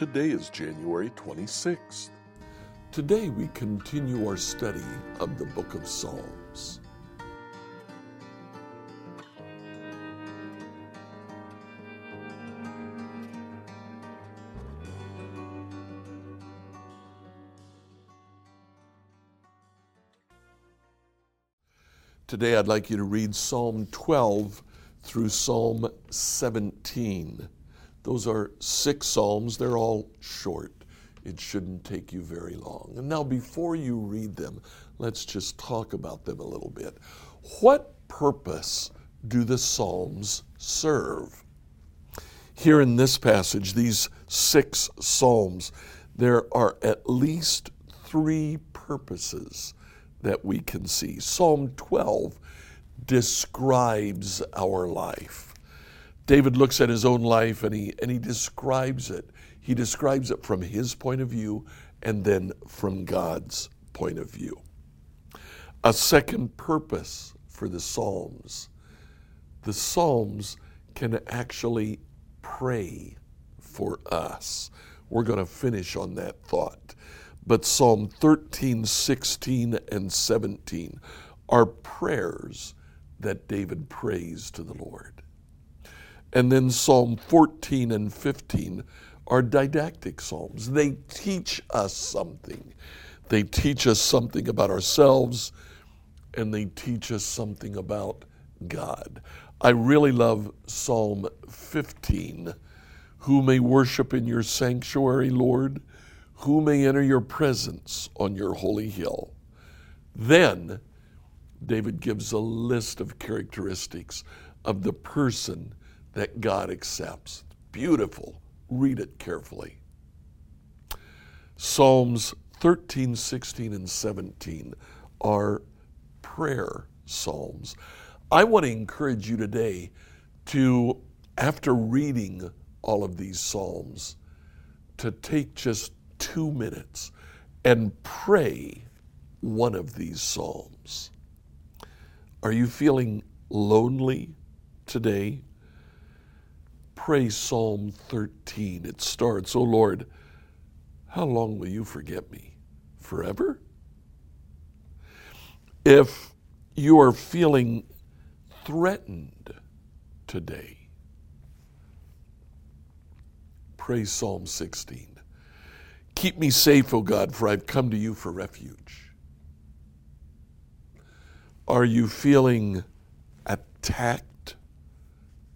Today is January 26th. Today we continue our study of the book of Psalms. Today I'd like you to read Psalm 12 through Psalm 17. Those are six Psalms, they're all short. It shouldn't take you very long. And now, before you read them, let's just talk about them a little bit. What purpose do the Psalms serve? Here in this passage, these six Psalms, there are at least three purposes that we can see. Psalm 12 describes our life. David looks at his own life and he, and he describes it. He describes it from his point of view and then from God's point of view. A second purpose for the Psalms the Psalms can actually pray for us. We're going to finish on that thought. But Psalm 13, 16, and 17 are prayers that David prays to the Lord. And then Psalm 14 and 15 are didactic psalms. They teach us something. They teach us something about ourselves and they teach us something about God. I really love Psalm 15. Who may worship in your sanctuary, Lord? Who may enter your presence on your holy hill? Then David gives a list of characteristics of the person that God accepts. Beautiful. Read it carefully. Psalms 13, 16, and 17 are prayer psalms. I want to encourage you today to, after reading all of these psalms, to take just two minutes and pray one of these psalms. Are you feeling lonely today? Pray Psalm 13. It starts, Oh Lord, how long will you forget me? Forever? If you are feeling threatened today, pray Psalm 16. Keep me safe, O God, for I've come to you for refuge. Are you feeling attacked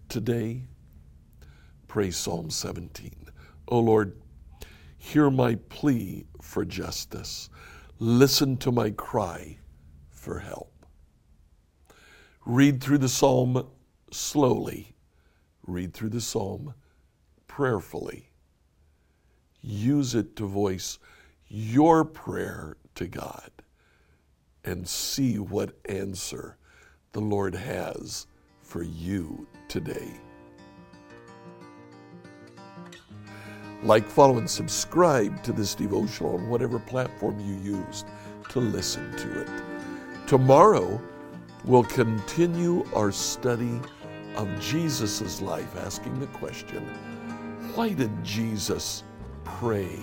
today? Pray Psalm 17. O Lord, hear my plea for justice. Listen to my cry for help. Read through the psalm slowly. Read through the psalm prayerfully. Use it to voice your prayer to God and see what answer the Lord has for you today. Like, follow, and subscribe to this devotional on whatever platform you used to listen to it. Tomorrow, we'll continue our study of Jesus' life, asking the question why did Jesus pray?